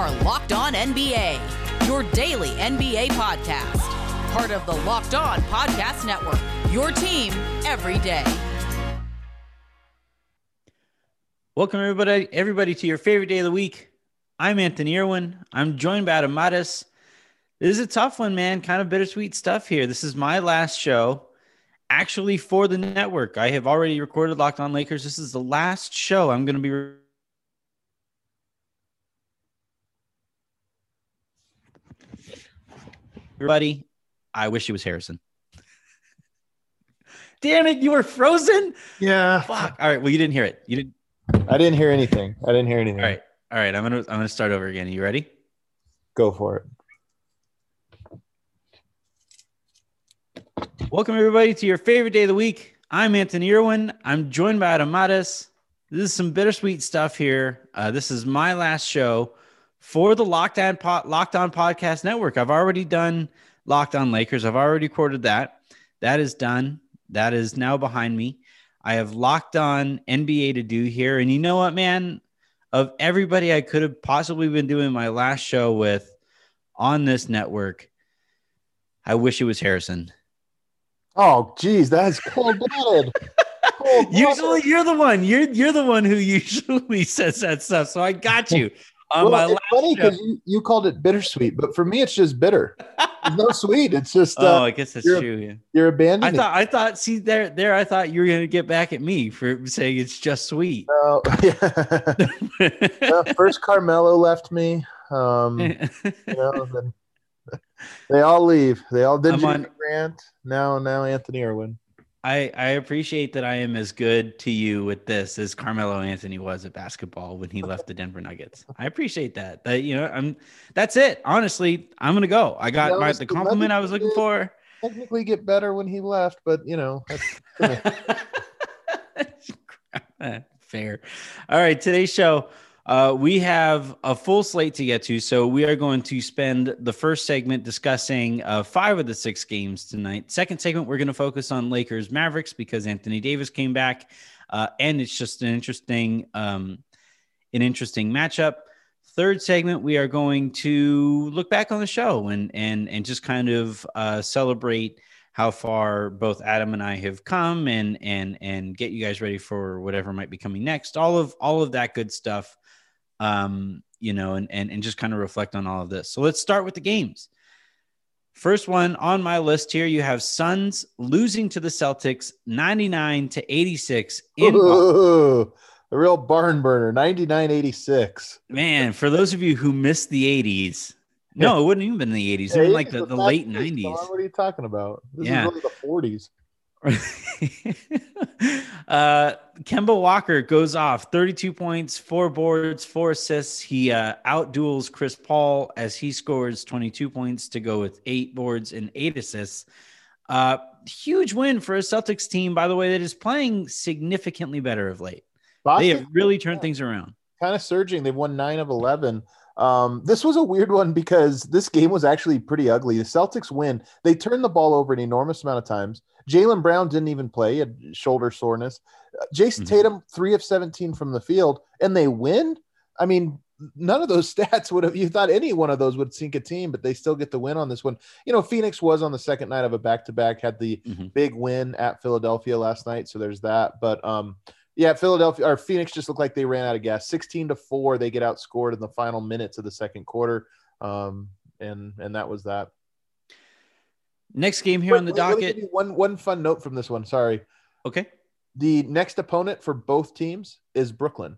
are Locked On NBA, your daily NBA podcast. Part of the Locked On Podcast Network, your team every day. Welcome everybody, everybody to your favorite day of the week. I'm Anthony Irwin. I'm joined by Adam Mares. This is a tough one, man. Kind of bittersweet stuff here. This is my last show actually for the network. I have already recorded Locked On Lakers. This is the last show I'm going to be. Re- Everybody, I wish it was Harrison. Damn it, you were frozen. Yeah. Fuck. All right. Well, you didn't hear it. You didn't. I didn't hear anything. I didn't hear anything. All right. All right. I'm gonna I'm gonna start over again. Are you ready? Go for it. Welcome everybody to your favorite day of the week. I'm Anthony Irwin. I'm joined by Adam Mares. This is some bittersweet stuff here. Uh, this is my last show for the Locked On, po- Locked On Podcast Network. I've already done Locked On Lakers. I've already recorded that. That is done. That is now behind me. I have Locked On NBA to do here. And you know what, man? Of everybody I could have possibly been doing my last show with on this network, I wish it was Harrison. Oh, geez, that's cold blooded. usually you're the one. You're you're the one who usually says that stuff. So I got you. On well, my it's funny because you, you called it bittersweet, but for me, it's just bitter. There's no sweet. It's just Oh, uh, I guess that's you're- true. Yeah. you're I abandoning. thought I thought see there there I thought you were gonna get back at me for saying it's just sweet. No, yeah. No, first Carmelo left me. Um, you know, then they all leave. They all did on- Grant. Now, now Anthony Irwin. I, I appreciate that I am as good to you with this as Carmelo Anthony was at basketball when he left the Denver Nuggets. I appreciate that. That you know, I'm that's it. Honestly, I'm gonna go. I got my the compliment I was looking for. Technically, get better when he left, but you know, that's, Fair. All right, today's show. Uh, we have a full slate to get to, so we are going to spend the first segment discussing uh, five of the six games tonight. Second segment, we're going to focus on Lakers Mavericks because Anthony Davis came back, uh, and it's just an interesting, um, an interesting matchup. Third segment, we are going to look back on the show and and and just kind of uh, celebrate how far both Adam and I have come and and and get you guys ready for whatever might be coming next. All of all of that good stuff. Um, you know, and and and just kind of reflect on all of this. So let's start with the games. First one on my list here, you have Suns losing to the Celtics 99 to 86 in Ooh, a real barn burner. 99-86. Man, for those of you who missed the 80s, no, it wouldn't even been the 80s, even like the, the late 90s. What are you talking about? This Yeah. is really the 40s. uh, Kemba Walker goes off 32 points, four boards, four assists. He uh, outduels Chris Paul as he scores 22 points to go with eight boards and eight assists. Uh, huge win for a Celtics team, by the way, that is playing significantly better of late. They have really turned things around. kind of surging. They've won nine of 11. Um, this was a weird one because this game was actually pretty ugly. The Celtics win. They turned the ball over an enormous amount of times. Jaylen Brown didn't even play, he had shoulder soreness. Jason Mhm. Tatum, three of 17 from the field, and they win. I mean, none of those stats would have, you thought any one of those would sink a team, but they still get the win on this one. You know, Phoenix was on the second night of a back to back, had the Mhm. big win at Philadelphia last night. So there's that. But um, yeah, Philadelphia or Phoenix just looked like they ran out of gas. 16 to 4, they get outscored in the final minutes of the second quarter. Um, and and that was that. Next game here on the Wait, wait, docket. One one fun note from this one. Sorry. Okay. The next opponent for both teams is Brooklyn.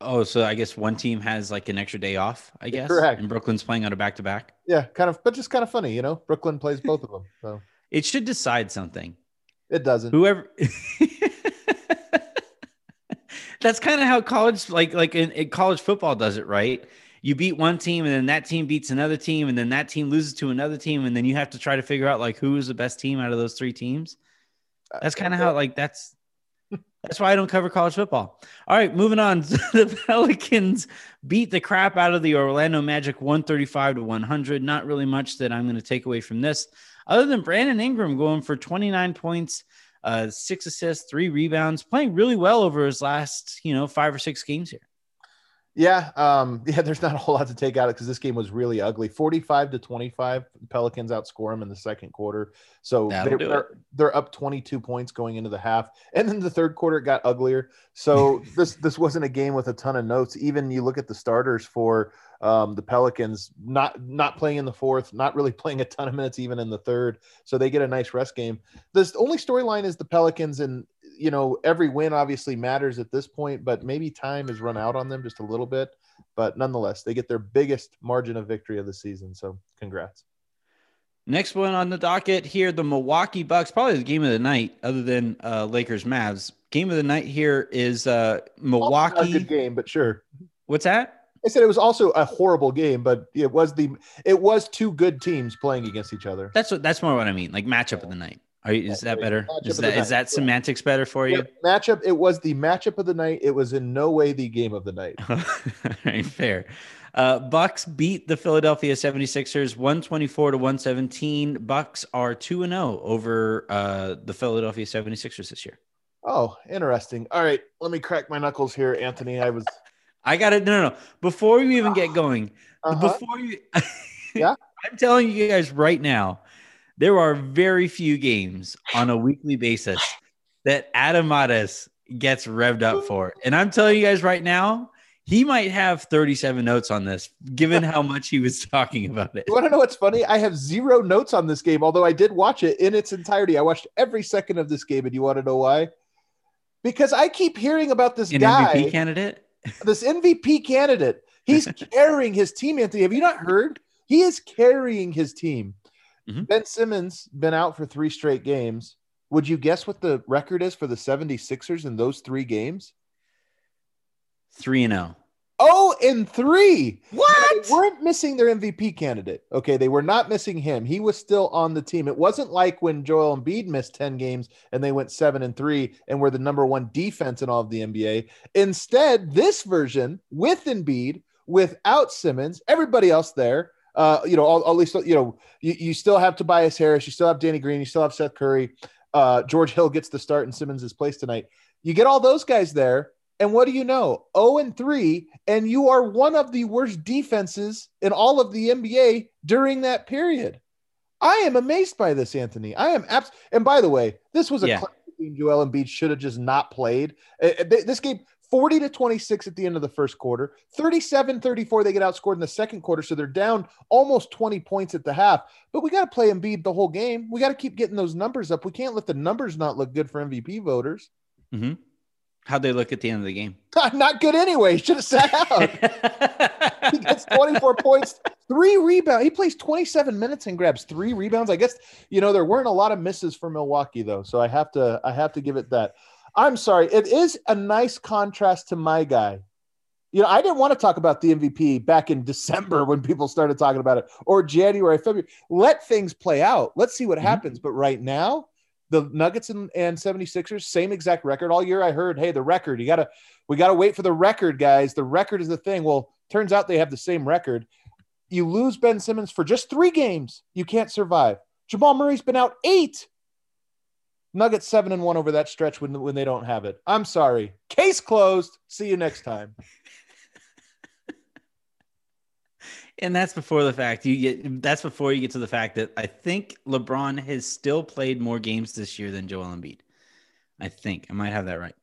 Oh, so I guess one team has like an extra day off, I guess. Correct. And Brooklyn's playing on a back to back. Yeah, kind of, but just kind of funny, you know. Brooklyn plays both of them, so It should decide something. it doesn't. Whoever. That's kind of how college, like like in, in college football, does it, right? You beat one team, and then that team beats another team, and then that team loses to another team, and then you have to try to figure out like who is the best team out of those three teams. That's kind of how like that's that's why I don't cover college football. All right, moving on. the Pelicans beat the crap out of the Orlando Magic 135 to 100. Not really much that I'm going to take away from this, other than Brandon Ingram going for 29 points, uh, six assists, three rebounds, playing really well over his last, you know, five or six games here. Yeah, um, yeah. There's not a whole lot to take out of it because this game was really ugly. 45 to 25. Pelicans outscore them in the second quarter, so That'll they're, they're, they're up 22 points going into the half, and then the third quarter it got uglier. So this this wasn't a game with a ton of notes. Even you look at the starters for um, the Pelicans, not not playing in the fourth, not really playing a ton of minutes even in the third, so they get a nice rest game. The only storyline is the Pelicans and you know, every win obviously matters at this point, but maybe time has run out on them just a little bit. But nonetheless, they get their biggest margin of victory of the season. So congrats. Next one on the docket here, the Milwaukee Bucks, probably the game of the night, other than uh, Lakers Mavs. Game of the night here is uh, Milwaukee. good game, but sure. What's that? I said it was also a horrible game, but it was the it was two good teams playing against each other. That's what that's more what I mean, like matchup of the night. Are you, is that better? Is that, is that semantics better for you? matchup. It was the matchup of the night. It was in no way the game of the night. right, fair. Uh, Bucks beat the Philadelphia 76ers 124 to 117. Bucks are 2 and 0 over uh, the Philadelphia 76ers this year. Oh, interesting. All right, let me crack my knuckles here, Anthony. I was I got it. No, no, no. Before you even get going, uh-huh. before you Yeah. I'm telling you guys right now, there are very few games on a weekly basis that Adam Mares gets revved up for. And I'm telling you guys right now, he might have 37 notes on this, given how much he was talking about it. You want to know what's funny? I have zero notes on this game, although I did watch it in its entirety. I watched every second of this game, and you want to know why? Because I keep hearing about this An guy, MVP candidate, this MVP candidate. He's carrying his team, Anthony. Have you not heard? He is carrying his team. Mm-hmm. Ben Simmons been out for three straight games. Would you guess what the record is for the 76ers in those three games? 3 and 0. Oh, and three. What? They weren't missing their MVP candidate. Okay, they were not missing him. He was still on the team. It wasn't like when Joel Embiid missed 10 games and they went seven and three and were the number one defense in all of the NBA. Instead, this version with Embiid, without Simmons, everybody else there, uh, you know, all, at least you know, you, you still have Tobias Harris, you still have Danny Green, you still have Seth Curry. Uh, George Hill gets the start in Simmons' place tonight. You get all those guys there, and what do you know? 0 and 3, and you are one of the worst defenses in all of the NBA during that period. I am amazed by this, Anthony. I am abs- and by the way, this was a yeah. game Joel Embiid should have just not played. Uh, uh, this game, 40 to 26 at the end of the first quarter, 37 34. They get outscored in the second quarter. So they're down almost 20 points at the half. But we got to play Embiid the whole game. We got to keep getting those numbers up. We can't let the numbers not look good for MVP voters. Mm-hmm. How'd they look at the end of the game? not good anyway. Should have sat out. he gets 24 points, three rebounds. He plays 27 minutes and grabs three rebounds. I guess you know there weren't a lot of misses for Milwaukee though, so I have to I have to give it that. I'm sorry. It is a nice contrast to my guy. You know, I didn't want to talk about the MVP back in December when people started talking about it, or January, February. Let things play out. Let's see what mm-hmm. happens. But right now, the Nuggets and, and 76ers, same exact record. All year I heard, hey, the record, you gotta we gotta wait for the record, guys. The record is the thing. Well, turns out they have the same record. You lose Ben Simmons for just three games, you can't survive. Jamal Murray's been out eight. Nuggets seven and one over that stretch when when they don't have it. I'm sorry. Case closed. See you next time. and that's before the fact you get that's before you get to the fact that I think LeBron has still played more games this year than Joel Embiid. I think I might have that right.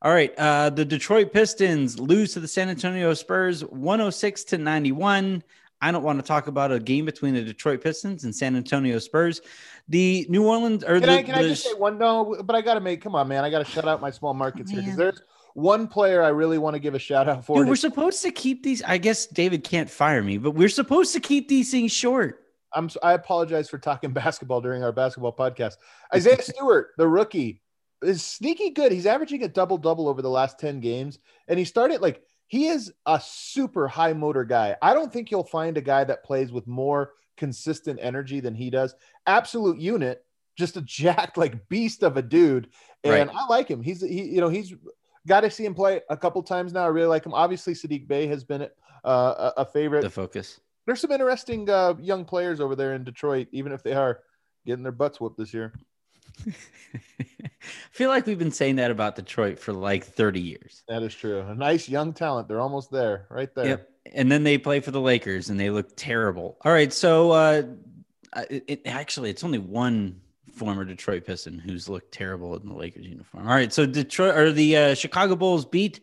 All right, uh, the Detroit Pistons lose to the San Antonio Spurs 106 to 91. I don't want to talk about a game between the Detroit Pistons and San Antonio Spurs. The New Orleans or can, the, I, can the, I just say one? No, but I got to make. Come on, man! I got to shut out my small markets here because there's one player I really want to give a shout out for. Dude, we're supposed to keep these. I guess David can't fire me, but we're supposed to keep these things short. I'm. I apologize for talking basketball during our basketball podcast. Isaiah Stewart, the rookie, is sneaky good. He's averaging a double double over the last ten games, and he started like he is a super high motor guy. I don't think you'll find a guy that plays with more consistent energy than he does. Absolute unit, just a jacked like beast of a dude, and right. I like him. He's he, you know, he's got to see him play a couple times now. I really like him. Obviously, Saddiq Bey has been uh, a, a favorite. The focus. There's some interesting uh, young players over there in Detroit, even if they are getting their butts whooped this year. I feel like we've been saying that about Detroit for like 30 years. That is true. A nice young talent. They're almost there, right there. Yep. And then they play for the Lakers and they look terrible. All right. So, uh, it, it actually, it's only one former Detroit Piston who's looked terrible in the Lakers uniform. All right. So, Detroit or the uh, Chicago Bulls beat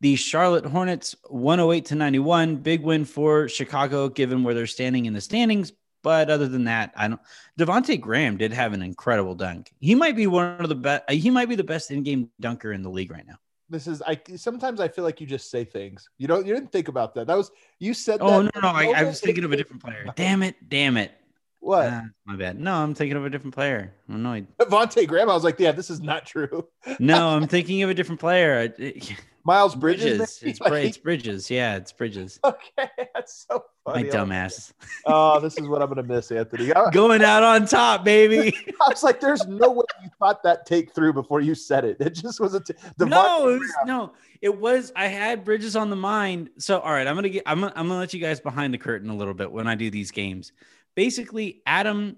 the Charlotte Hornets 108 to 91. Big win for Chicago, given where they're standing in the standings. But other than that, I don't. Devonte Graham did have an incredible dunk. He might be one of the best. Uh, he might be the best in-game dunker in the league right now. This is I. Sometimes I feel like you just say things. You don't. You didn't think about that. That was you said. Oh no, no, I, I, was thinking of a different player. Damn it! Damn it! What? Uh, my bad. No, I'm thinking of a different player. I'm annoyed. Devonte Graham. I was like, yeah, this is not true. no, I'm thinking of a different player. Miles Bridges. Bridges. It's, like... it's, Bridges. Yeah, it's Bridges. Okay, that's so funny. My dumbass. Oh, this is what I'm gonna miss, Anthony. Going out on top, baby. I was like, "There's no way you thought that take through before you said it. It just was a t- no, it was, no. It was. I had Bridges on the mind. So, all right, I'm gonna get. I'm I'm gonna let you guys behind the curtain a little bit when I do these games. Basically, Adam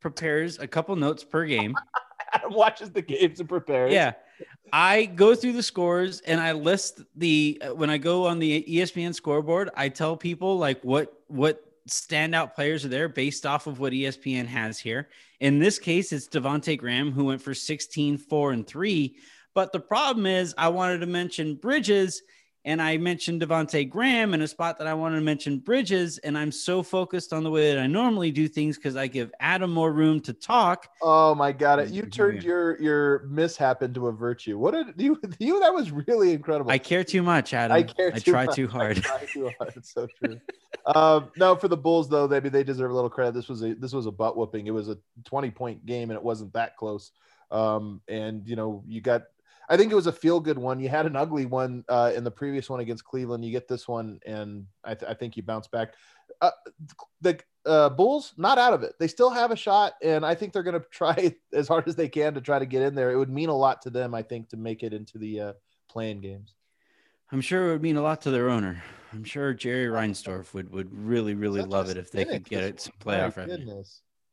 prepares a couple notes per game. Adam watches the games and prepares. Yeah. I go through the scores and I list the when I go on the ESPN scoreboard, I tell people like what what standout players are there based off of what ESPN has here. In this case, it's Devonte Graham who went for 16, 4, and 3. But the problem is I wanted to mention Bridges and I mentioned Devonte Graham in a spot that I wanted to mention Bridges, and I'm so focused on the way that I normally do things because I give Adam more room to talk. Oh my god! You turned your your mishap into a virtue. What did you you? That was really incredible. I care too much, Adam. I care. I try much. too hard. I try too hard. It's so true. um, no, for the Bulls though, maybe they deserve a little credit. This was a this was a butt whooping. It was a 20 point game, and it wasn't that close. Um, and you know you got I think it was a feel good one. You had an ugly one uh, in the previous one against Cleveland. You get this one, and I, th- I think you bounce back. Uh, the uh, Bulls not out of it. They still have a shot, and I think they're going to try as hard as they can to try to get in there. It would mean a lot to them, I think, to make it into the uh, play-in games. I'm sure it would mean a lot to their owner. I'm sure Jerry Reinsdorf would would really really love it if they could get it some playoff revenue.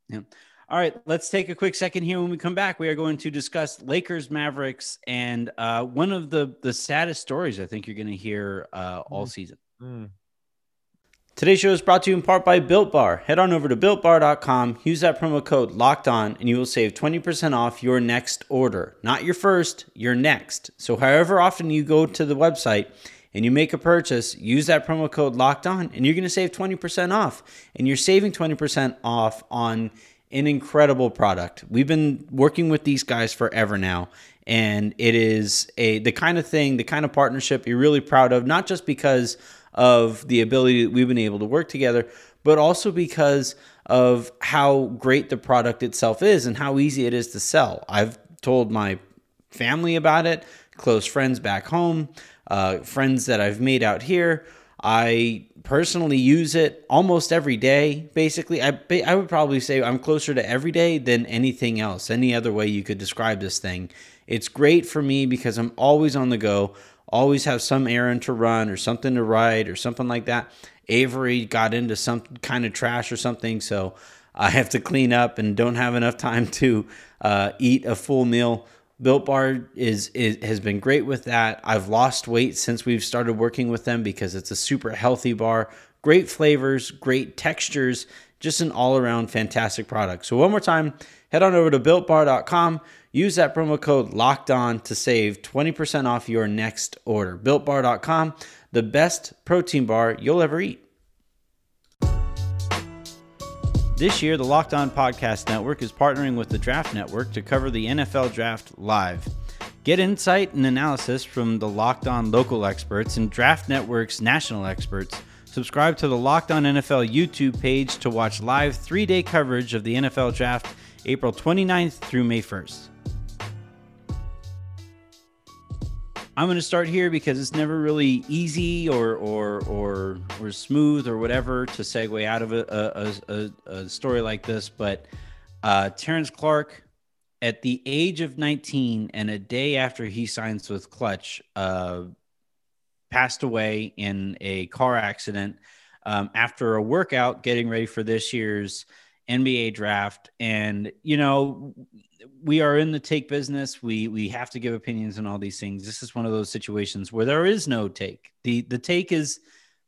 Yeah. All right, let's take a quick second here. When we come back, we are going to discuss Lakers, Mavericks, and uh, one of the the saddest stories I think you're going to hear uh, all mm. season. Mm. Today's show is brought to you in part by Built Bar. Head on over to builtbar.com, use that promo code locked on, and you will save 20% off your next order. Not your first, your next. So, however often you go to the website and you make a purchase, use that promo code locked on, and you're going to save 20% off. And you're saving 20% off on an incredible product. We've been working with these guys forever now, and it is a the kind of thing, the kind of partnership you're really proud of, not just because of the ability that we've been able to work together, but also because of how great the product itself is and how easy it is to sell. I've told my family about it, close friends back home, uh, friends that I've made out here. I personally use it almost every day. Basically, I I would probably say I'm closer to every day than anything else. Any other way you could describe this thing. It's great for me because I'm always on the go, always have some errand to run or something to write or something like that. Avery got into some kind of trash or something, so I have to clean up and don't have enough time to uh, eat a full meal. Built Bar is, is has been great with that. I've lost weight since we've started working with them because it's a super healthy bar. Great flavors, great textures, just an all-around fantastic product. So one more time, head on over to builtbar.com. Use that promo code locked on to save 20% off your next order. Builtbar.com, the best protein bar you'll ever eat. This year, the Locked On Podcast Network is partnering with the Draft Network to cover the NFL Draft live. Get insight and analysis from the Locked On local experts and Draft Network's national experts. Subscribe to the Locked On NFL YouTube page to watch live three day coverage of the NFL Draft April 29th through May 1st. I'm going to start here because it's never really easy or or or or smooth or whatever to segue out of a a, a, a story like this. But uh, Terrence Clarke, at the age of 19 and a day after he signs with Klutch, uh, passed away in a car accident um, after a workout getting ready for this year's NBA draft. And, you know, we are in the take business. We we have to give opinions on all these things. This is one of those situations where there is no take. The the take is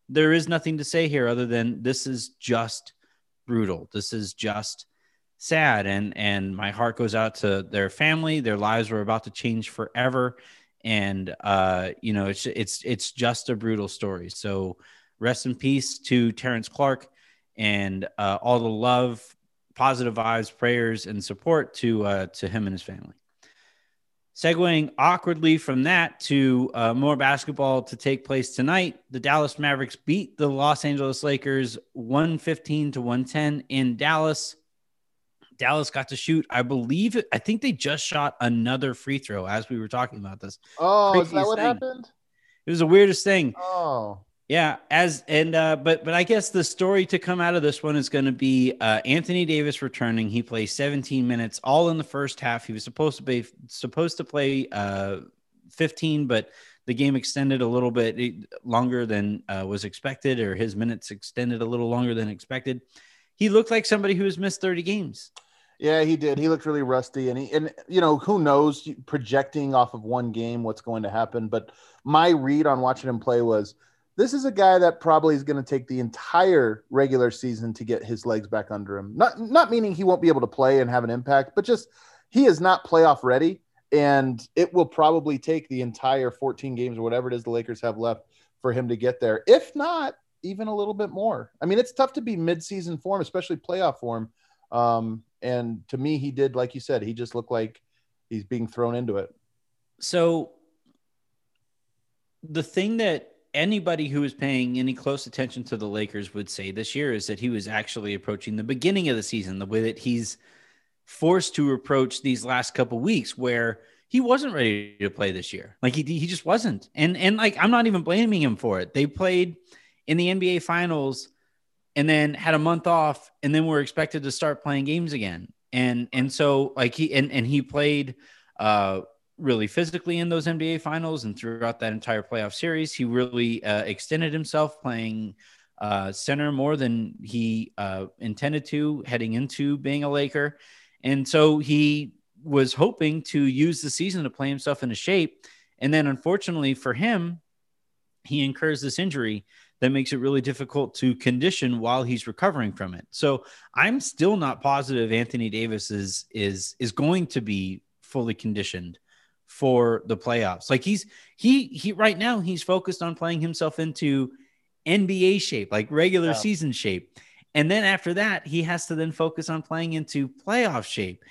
there is nothing to say here other than this is just brutal. This is just sad and and my heart goes out to their family. Their lives were about to change forever and uh you know it's it's it's just a brutal story. So rest in peace to Terrence Clarke and uh, all the love, positive vibes, prayers, and support to uh, to him and his family. Segueing awkwardly from that to uh, more basketball to take place tonight, the Dallas Mavericks beat the Los Angeles Lakers 115 to 110 in Dallas. Dallas got to shoot, I believe, I think they just shot another free throw as we were talking about this. Oh, is that what thing. happened? It was the weirdest thing. Oh, yeah, as and uh, but but I guess the story to come out of this one is going to be uh, Anthony Davis returning. He plays 17 minutes, all in the first half. He was supposed to be supposed to play uh, 15, but the game extended a little bit longer than uh, was expected, or his minutes extended a little longer than expected. He looked like somebody who has missed 30 games. Yeah, he did. He looked really rusty, and he and you know who knows projecting off of one game what's going to happen. But my read on watching him play was this is a guy that probably is going to take the entire regular season to get his legs back under him. Not not meaning he won't be able to play and have an impact, but just he is not playoff ready, and it will probably take the entire 14 games or whatever it is the Lakers have left for him to get there. If not, even a little bit more. I mean, it's tough to be mid-season form, especially playoff form. Um, and to me, he did, like you said, he just looked like he's being thrown into it. So the thing that anybody who is paying any close attention to the Lakers would say this year is that he was actually approaching the beginning of the season, the way that he's forced to approach these last couple weeks where he wasn't ready to play this year. Like he he just wasn't. And and like I'm not even blaming him for it. They played in the NBA finals and then had a month off and then were expected to start playing games again. And and so like he and and he played uh really physically in those NBA finals and throughout that entire playoff series. He really uh, extended himself playing uh, center more than he uh, intended to heading into being a Laker. And so he was hoping to use the season to play himself into shape. And then unfortunately for him, he incurs this injury that makes it really difficult to condition while he's recovering from it. So I'm still not positive Anthony Davis is is is going to be fully conditioned for the playoffs. Like he's he he right now he's focused on playing himself into NBA shape, like regular season shape. And then after that, he has to then focus on playing into playoff shape.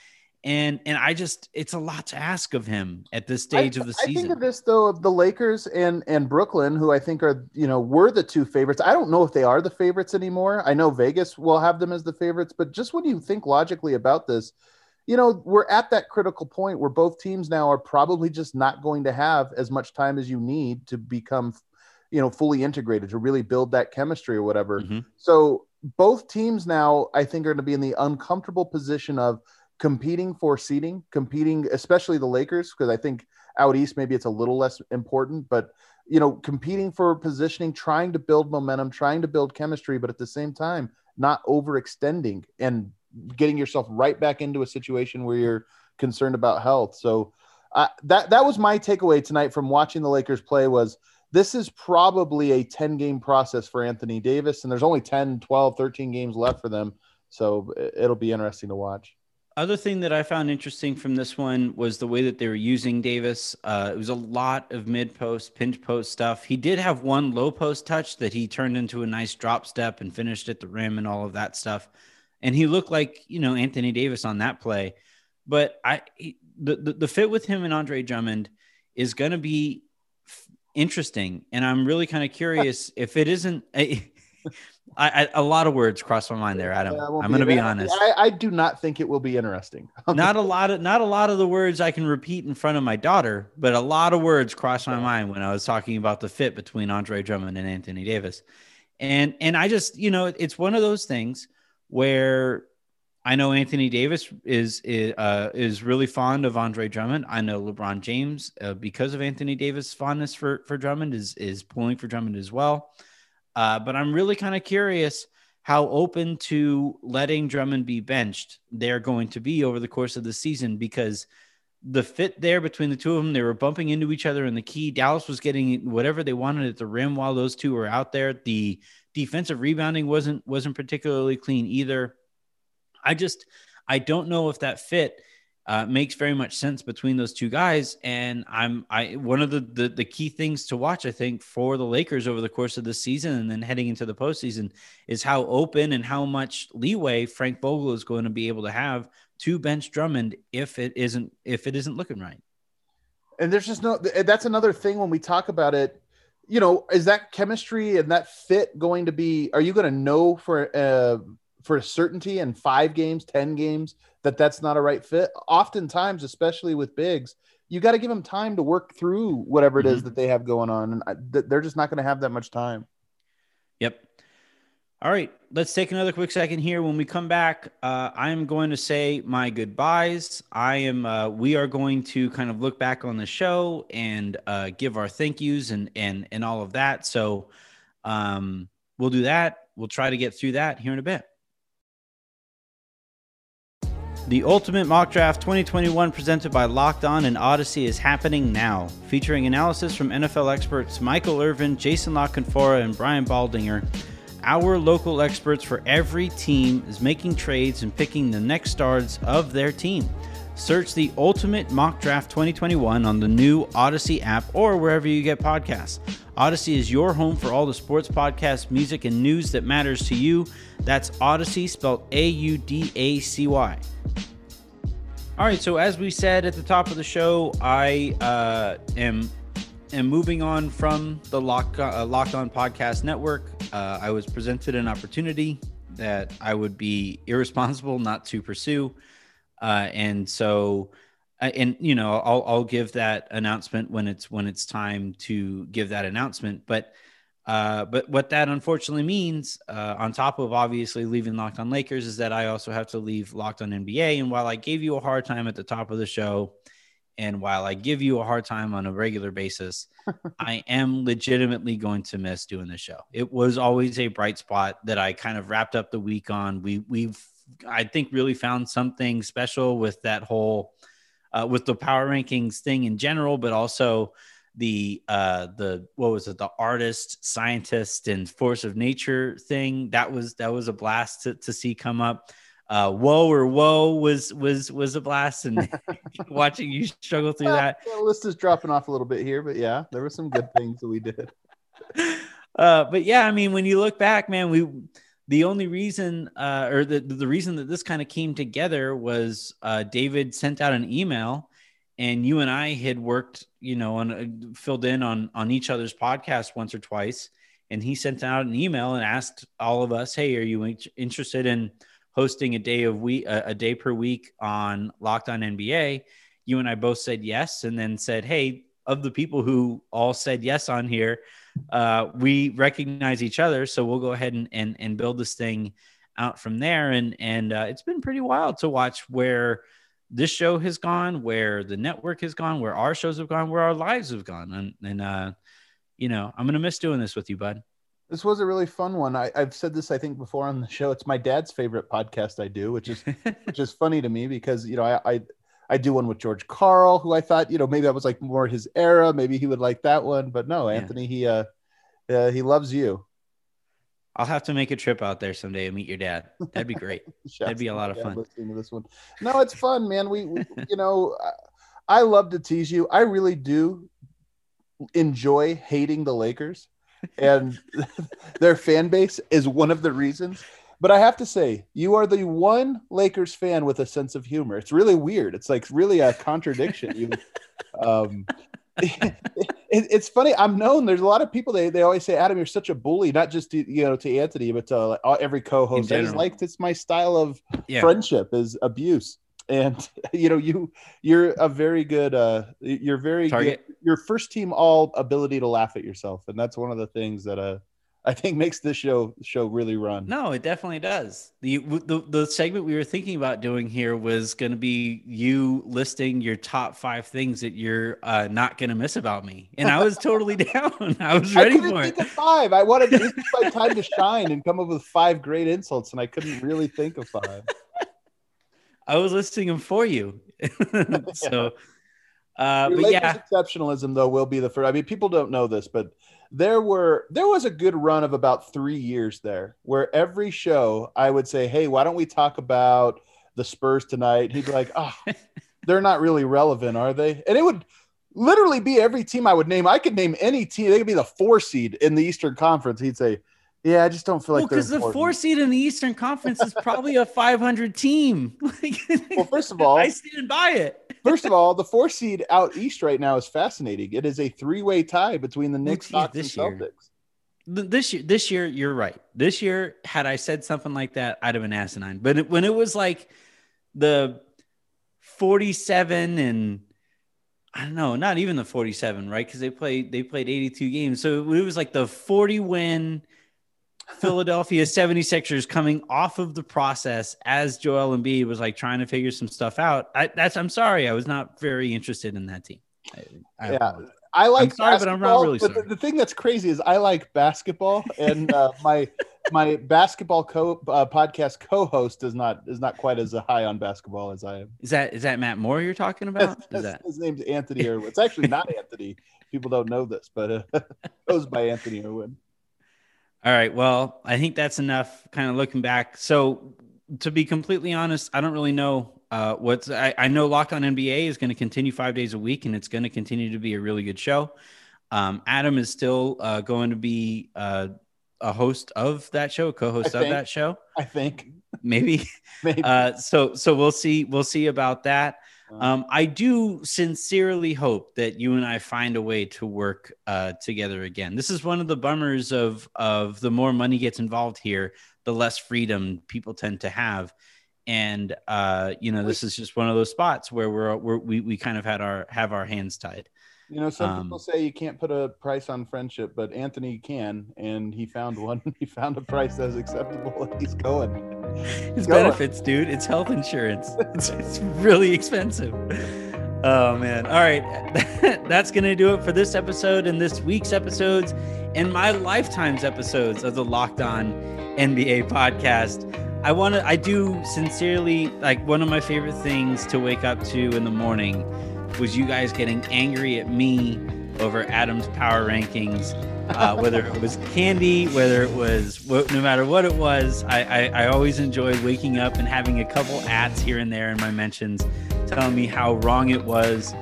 And and I just it's a lot to ask of him at this stage I, of the season. I think of this though of the Lakers and and Brooklyn, who I think are you know were the two favorites. I don't know if they are the favorites anymore. I know Vegas will have them as the favorites, but just when you think logically about this, you know, we're at that critical point where both teams now are probably just not going to have as much time as you need to become, you know, fully integrated to really build that chemistry or whatever. Mm-hmm. So both teams now, I think, are going to be in the uncomfortable position of competing for seeding, competing, especially the Lakers, because I think out east maybe it's a little less important, but you know, competing for positioning, trying to build momentum, trying to build chemistry, but at the same time, not overextending and getting yourself right back into a situation where you're concerned about health. So uh, that that was my takeaway tonight from watching the Lakers play was this is probably a 10 game process for Anthony Davis and there's only 10, 12, 13 games left for them. So it'll be interesting to watch. Other thing that I found interesting from this one was the way that they were using Davis. Uh, it was a lot of mid post, pinch post stuff. He did have one low post touch that he turned into a nice drop step and finished at the rim and all of that stuff and he looked like you know Anthony Davis on that play. But I he, the, the, the fit with him and Andre Drummond is going to be f- interesting, and I'm really kind of curious if it isn't. A, I, I, a lot of words crossed my mind there, Adam. Yeah, I'm going to be honest. I, I, do not think it will be interesting. not a lot of not a lot of the words I can repeat in front of my daughter, but a lot of words crossed my mind when I was talking about the fit between Andre Drummond and Anthony Davis. And and I just you know it's one of those things where I know Anthony Davis is uh, is really fond of Andre Drummond. I know LeBron James, uh, because of Anthony Davis' fondness for for Drummond, is is pulling for Drummond as well. Uh, but I'm really kind of curious how open to letting Drummond be benched they're going to be over the course of the season because the fit there between the two of them, they were bumping into each other in the key. Dallas was getting whatever they wanted at the rim while those two were out there. The defensive rebounding wasn't wasn't particularly clean either. I just I don't know if that fit uh, makes very much sense between those two guys. And I'm I one of the, the, the key things to watch, I think, for the Lakers over the course of the season and then heading into the postseason is how open and how much leeway Frank Vogel is going to be able to have to bench Drummond if it isn't if it isn't looking right. And there's just no that's another thing when we talk about it. You know, is that chemistry and that fit going to be? Are you going to know for uh, for certainty in five games, ten games that that's not a right fit. Oftentimes, especially with bigs, you got to give them time to work through whatever it is mm-hmm. that they have going on, and I, they're just not going to have that much time. Yep. All right, let's take another quick second here. When we come back, uh, I'm going to say my goodbyes. I am. Uh, we are going to kind of look back on the show and uh, give our thank yous and and and all of that. So, um, we'll do that. We'll try to get through that here in a bit. The Ultimate Mock Draft 2021 presented by Locked On and Audacy is happening now, featuring analysis from NFL experts Michael Irvin, Jason La Canfora, and Brian Baldinger. Our local experts for every team is making trades and picking the next stars of their team. Search the Ultimate Mock Draft 2021 on the new Audacy app or wherever you get podcasts. Audacy is your home for all the sports podcasts, music, and news that matters to you. That's Audacy, spelled A U D A C Y. All right, so as we said at the top of the show, I uh, am am moving on from the Lock uh, Locked On Podcast Network. Uh, I was presented an opportunity that I would be irresponsible not to pursue, uh, and so, uh, and you know, I'll I'll give that announcement when it's when it's time to give that announcement, but. Uh, but what that unfortunately means, uh, on top of obviously leaving Locked On Lakers, is that I also have to leave Locked On NBA. And while I gave you a hard time at the top of the show, and while I give you a hard time on a regular basis, I am legitimately going to miss doing the show. It was always a bright spot that I kind of wrapped up the week on. We we've I think really found something special with that whole uh, with the power rankings thing in general, but also the uh the what was it the artist scientist and force of nature thing that was that was a blast to, to see come up uh whoa or whoa was was was a blast and watching you struggle through that the list is dropping off a little bit here but yeah there were some good things that we did uh but yeah i mean when you look back man we the only reason uh or the the reason that this kind of came together was uh david sent out an email and you and I had worked, you know, on uh, filled in on on each other's podcast once or twice. And he sent out an email and asked all of us, "Hey, are you interested in hosting a day of week a, day per week on Locked On NBA?" You and I both said yes, and then said, "Hey, of the people who all said yes on here, uh, we recognize each other, so we'll go ahead and and, and build this thing out from there." And and uh, it's been pretty wild to watch where this show has gone, where the network has gone, where our shows have gone, where our lives have gone. And, and uh, you know, I'm to miss doing this with you, bud. This was a really fun one. I, have said this, I think, before on the show. It's my dad's favorite podcast I do, which is which is funny to me because you know I, I I do one with George Karl, who I thought you know maybe that was like more his era. Maybe he would like that one, but no, Anthony, he uh, uh he loves you. I'll have to make a trip out there someday and meet your dad. That'd be great. That'd be a lot of fun. Listening to this one, no, it's fun, man. We, we you know, I love to tease you. I really do enjoy hating the Lakers, and their fan base is one of the reasons. But I have to say, you are the one Lakers fan with a sense of humor. It's really weird. It's like really a contradiction. You, um, it, it's funny. I'm known. There's a lot of people. They, they always say, "Adam, you're such a bully." Not just to, you know to Anthony, but to like, every co-host. I just like it's my style of yeah. friendship is abuse. And you know you you're a very good. uh You're very Target. good. Your first team all ability to laugh at yourself, and that's one of the things that uh I think makes this show show really run. No, it definitely does. The the, the segment we were thinking about doing here was going to be you listing your top five things that you're uh, not going to miss about me, and I was totally down. I was ready I for it. it. five. I wanted this is my time to shine and come up with five great insults, and I couldn't really think of five. I was listing them for you. so, uh, but yeah, exceptionalism though will be the first. I mean, people don't know this, but there were there was a good run of about three years there where every show I would say, "Hey, why don't we talk about the Spurs tonight?" He'd be like, "Oh, they're not really relevant, are they?" And it would literally be every team I would name. I could name any team. They could be the four seed in the Eastern Conference. He'd say, "Yeah, I just don't feel like well, because the four seed in the Eastern Conference is probably a 500 team. Well, first of all, I stand by it. First of all, the four seed out east right now is fascinating. It is a three way tie between the Knicks, Hawks, and this year. Celtics. Th- This year, this year, you're right. This year, had I said something like that, I'd have been asinine. But it, when it was like the 47 and I don't know, not even the 47, right? Because they played they played 82 games. So it was like the 40 win Philadelphia 76ers coming off of the process as Joel Embiid was like trying to figure some stuff out. I, that's I'm sorry, I was not very interested in that team. I, I Yeah. apologize. I like sorry, but I'm not really the- sorry. The, thing that's crazy is I like basketball, and uh, my my basketball co uh, podcast co-host is not is not quite as high on basketball as I am. Is that is that Matt Moore you're talking about? Is that His name's Anthony Irwin. It's actually not Anthony. People don't know this, but uh, goes by Anthony Irwin. All right. Well, I think that's enough kind of looking back. So, to be completely honest, I don't really know uh, what's. I, I know Locked on NBA is going to continue five days a week and it's going to continue to be a really good show. Um, Adam is still uh, going to be uh, a host of that show, co host of think. that show, I think maybe. maybe. Uh, so, so we'll see. We'll see about that. Um, I do sincerely hope that you and I find a way to work uh, together again. This is one of the bummers of of the more money gets involved here, the less freedom people tend to have, and uh, you know this is just one of those spots where we're, we're we we kind of had our have our hands tied. You know, some um, people say you can't put a price on friendship, but Anthony can, and he found one. He found a price that's acceptable, and he's going. It's Go on. benefits, dude. It's health insurance. It's, it's really expensive. Oh man. All right. That's going to do it for this episode and this week's episodes and my lifetime's episodes of the Locked On NBA podcast. I want to I do sincerely like one of my favorite things to wake up to in the morning was you guys getting angry at me over Adam's power rankings uh, whether it was candy, whether it was no matter what it was, I, I, I always enjoyed waking up and having a couple ads here and there in my mentions telling me how wrong it was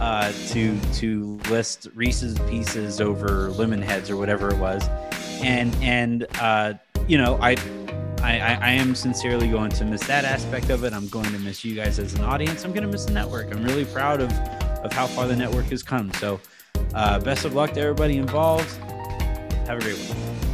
uh, to to list Reese's Pieces over Lemon Heads or whatever it was, and and uh, you know I. I, I, I am sincerely going to miss that aspect of it. I'm going to miss you guys as an audience. I'm going to miss the network. I'm really proud of, of how far the network has come. So, uh, best of luck to everybody involved. Have a great one.